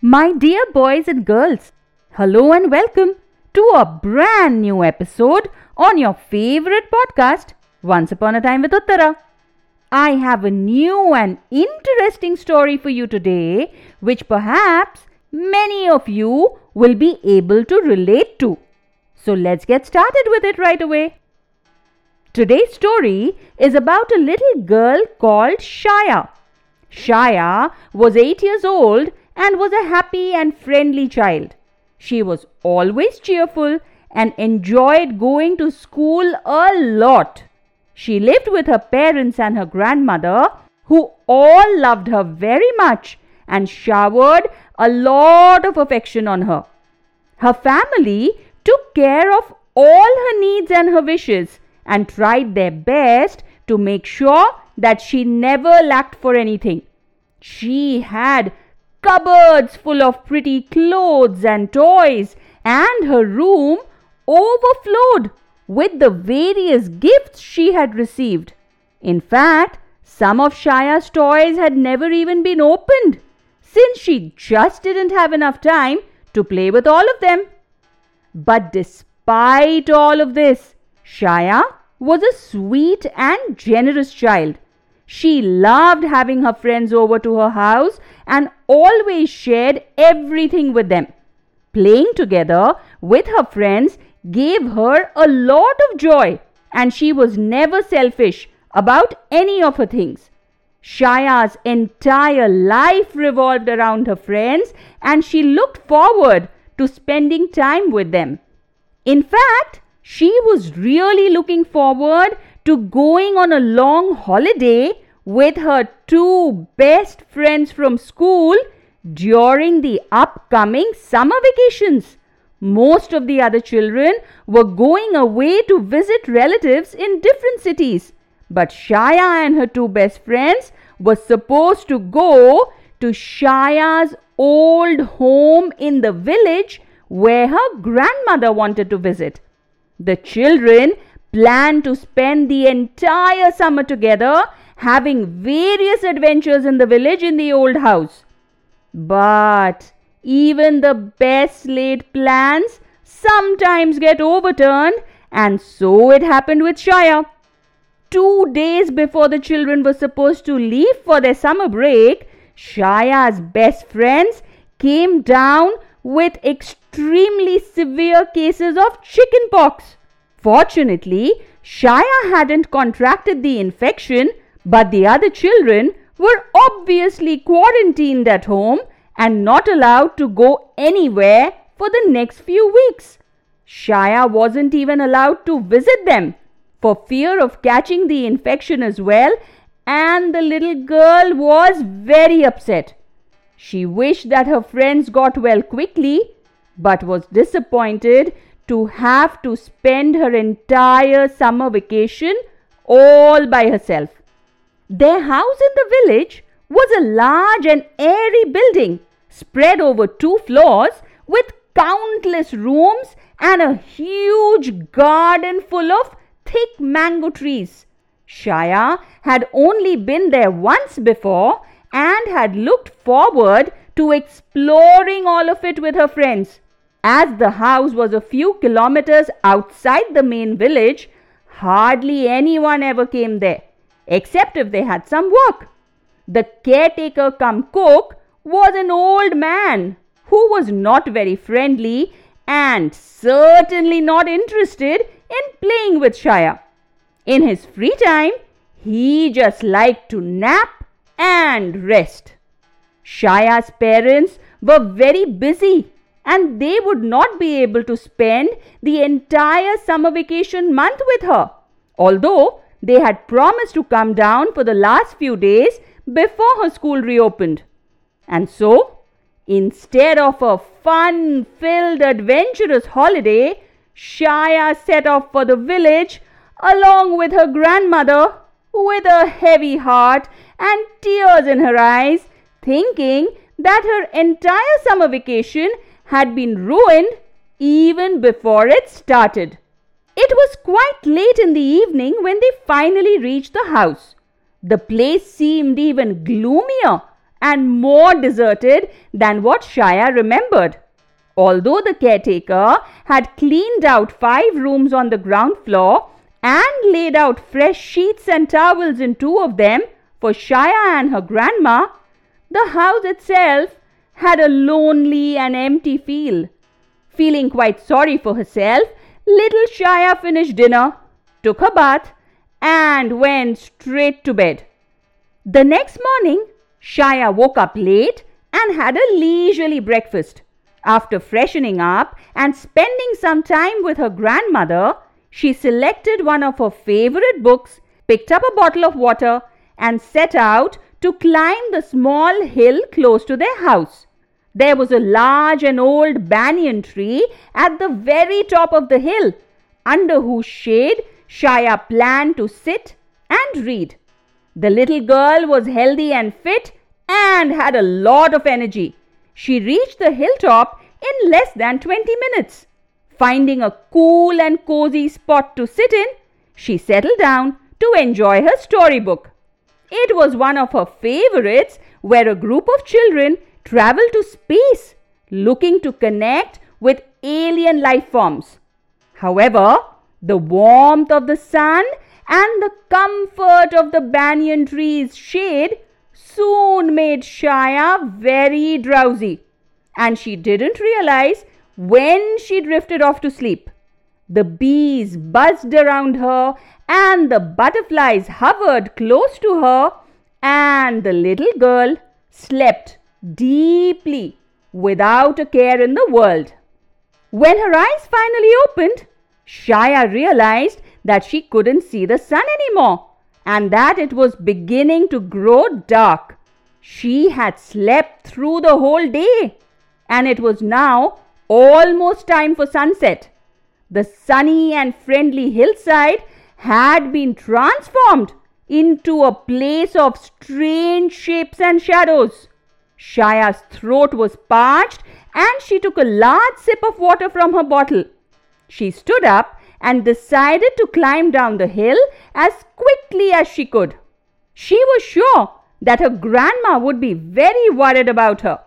My dear boys and girls, hello and welcome to a brand new episode on your favorite podcast, Once Upon a Time with Uttara. I have a new and interesting story for you today, which perhaps many of you will be able to relate to. So let's get started with it right away. Today's story is about a little girl called Shaya. Shaya was 8 years old and was a happy and friendly child. She was always cheerful and enjoyed going to school a lot. She lived with her parents and her grandmother, who all loved her very much and showered a lot of affection on her. Her family took care of all her needs and her wishes and tried their best to make sure that she never lacked for anything. She had cupboards full of pretty clothes and toys, and her room overflowed with the various gifts she had received. In fact, some of Shaya's toys had never even been opened, since she just didn't have enough time to play with all of them. But despite all of this, Shaya was a sweet and generous child she loved having her friends over to her house and always shared everything with them. Playing together with her friends gave her a lot of joy and she was never selfish about any of her things. Shaya's entire life revolved around her friends and she looked forward to spending time with them. In fact, she was really looking forward to going on a long holiday with her two best friends from school during the upcoming summer vacations. Most of the other children were going away to visit relatives in different cities, but Shaya and her two best friends were supposed to go to Shaya's old home in the village where her grandmother wanted to visit. The children planned to spend the entire summer together, having various adventures in the village in the old house. But even the best laid plans sometimes get overturned, and so it happened with Shaya. Two days before the children were supposed to leave for their summer break, Shaya's best friends came down with extremely severe cases of chickenpox. Fortunately, Shaya hadn't contracted the infection, but the other children were obviously quarantined at home and not allowed to go anywhere for the next few weeks. Shaya wasn't even allowed to visit them for fear of catching the infection as well, and the little girl was very upset. She wished that her friends got well quickly, but was disappointed to have to spend her entire summer vacation all by herself. Their house in the village was a large and airy building spread over two floors with countless rooms and a huge garden full of thick mango trees. Shaya had only been there once before and had looked forward to exploring all of it with her friends. As the house was a few kilometers outside the main village, hardly anyone ever came there, except if they had some work. The caretaker come cook was an old man who was not very friendly and certainly not interested in playing with Shaya. In his free time, he just liked to nap and rest. Shaya's parents were very busy and they would not be able to spend the entire summer vacation month with her, although they had promised to come down for the last few days before her school reopened. And so, instead of a fun filled, adventurous holiday, Shaya set off for the village along with her grandmother with a heavy heart and tears in her eyes, thinking that her entire summer vacation had been ruined even before it started. It was quite late in the evening when they finally reached the house. The place seemed even gloomier and more deserted than what Shaya remembered. Although the caretaker had cleaned out five rooms on the ground floor and laid out fresh sheets and towels in two of them for Shaya and her grandma, the house itself had a lonely and empty feel. Feeling quite sorry for herself, little Shaya finished dinner, took her bath, and went straight to bed. The next morning, Shaya woke up late and had a leisurely breakfast. After freshening up and spending some time with her grandmother, she selected one of her favorite books, picked up a bottle of water, and set out to climb the small hill close to their house. There was a large and old banyan tree at the very top of the hill, under whose shade Shaya planned to sit and read. The little girl was healthy and fit and had a lot of energy. She reached the hilltop in less than 20 minutes. Finding a cool and cozy spot to sit in, she settled down to enjoy her storybook. It was one of her favorites where a group of children travel to space looking to connect with alien life forms. However, the warmth of the sun and the comfort of the banyan tree's shade soon made Shaya very drowsy, and she didn't realize when she drifted off to sleep. The bees buzzed around her and the butterflies hovered close to her, and the little girl slept deeply without a care in the world. When her eyes finally opened, Shaya realized that she couldn't see the sun anymore and that it was beginning to grow dark. She had slept through the whole day and it was now almost time for sunset. The sunny and friendly hillside had been transformed into a place of strange shapes and shadows. Shaya's throat was parched and she took a large sip of water from her bottle. She stood up and decided to climb down the hill as quickly as she could. She was sure that her grandma would be very worried about her.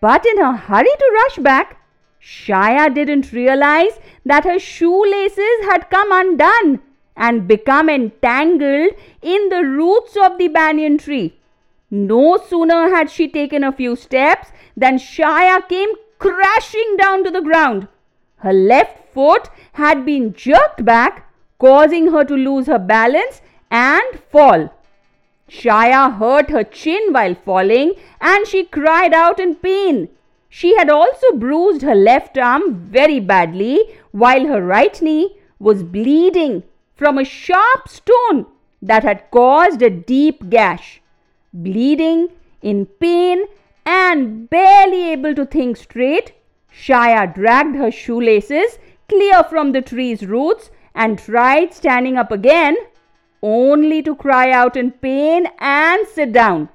But in her hurry to rush back, Shaya didn't realize that her shoelaces had come undone and become entangled in the roots of the banyan tree. No sooner had she taken a few steps than Shaya came crashing down to the ground. Her left foot had been jerked back, causing her to lose her balance and fall. Shaya hurt her chin while falling and she cried out in pain. She had also bruised her left arm very badly while her right knee was bleeding from a sharp stone that had caused a deep gash. Bleeding, in pain, and barely able to think straight, Shaya dragged her shoelaces clear from the tree's roots and tried standing up again, only to cry out in pain and sit down.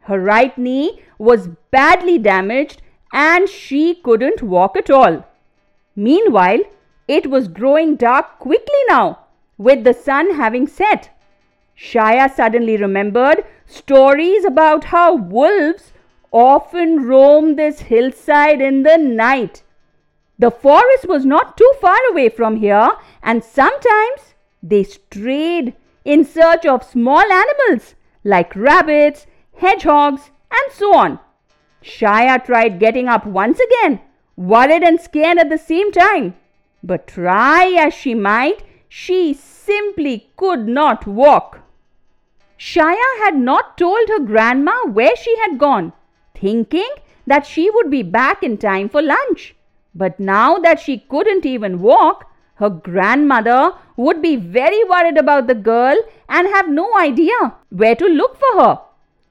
Her right knee was badly damaged and she couldn't walk at all. Meanwhile, it was growing dark quickly now with the sun having set. Shaya suddenly remembered stories about how wolves often roam this hillside in the night. The forest was not too far away from here, and sometimes they strayed in search of small animals like rabbits, hedgehogs, and so on. Shaya tried getting up once again, worried and scared at the same time. But try as she might, she simply could not walk. Shaya had not told her grandma where she had gone, thinking that she would be back in time for lunch. But now that she couldn't even walk, her grandmother would be very worried about the girl and have no idea where to look for her.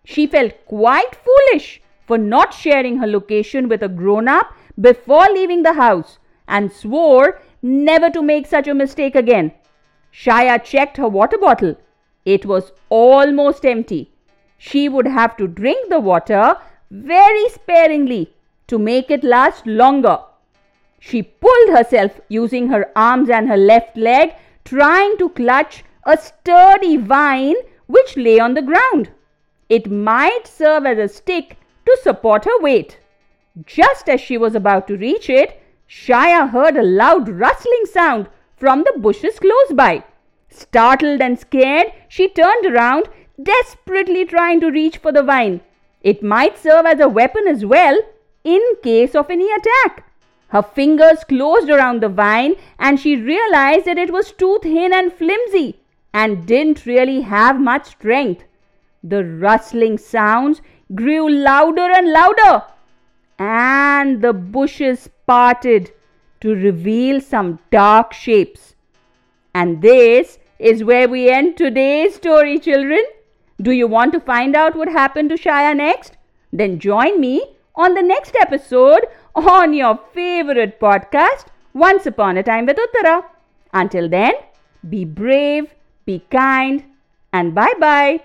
She felt quite foolish for not sharing her location with a grown up before leaving the house and swore never to make such a mistake again. Shaya checked her water bottle. It was almost empty. She would have to drink the water very sparingly to make it last longer. She pulled herself using her arms and her left leg, trying to clutch a sturdy vine which lay on the ground. It might serve as a stick to support her weight. Just as she was about to reach it, Shaya heard a loud rustling sound from the bushes close by. Startled and scared, she turned around, desperately trying to reach for the vine. It might serve as a weapon as well in case of any attack. Her fingers closed around the vine and she realized that it was too thin and flimsy and didn't really have much strength. The rustling sounds grew louder and louder and the bushes parted to reveal some dark shapes. And this is where we end today's story, children. Do you want to find out what happened to Shaya next? Then join me on the next episode on your favorite podcast, Once Upon a Time with Uttara. Until then, be brave, be kind, and bye bye.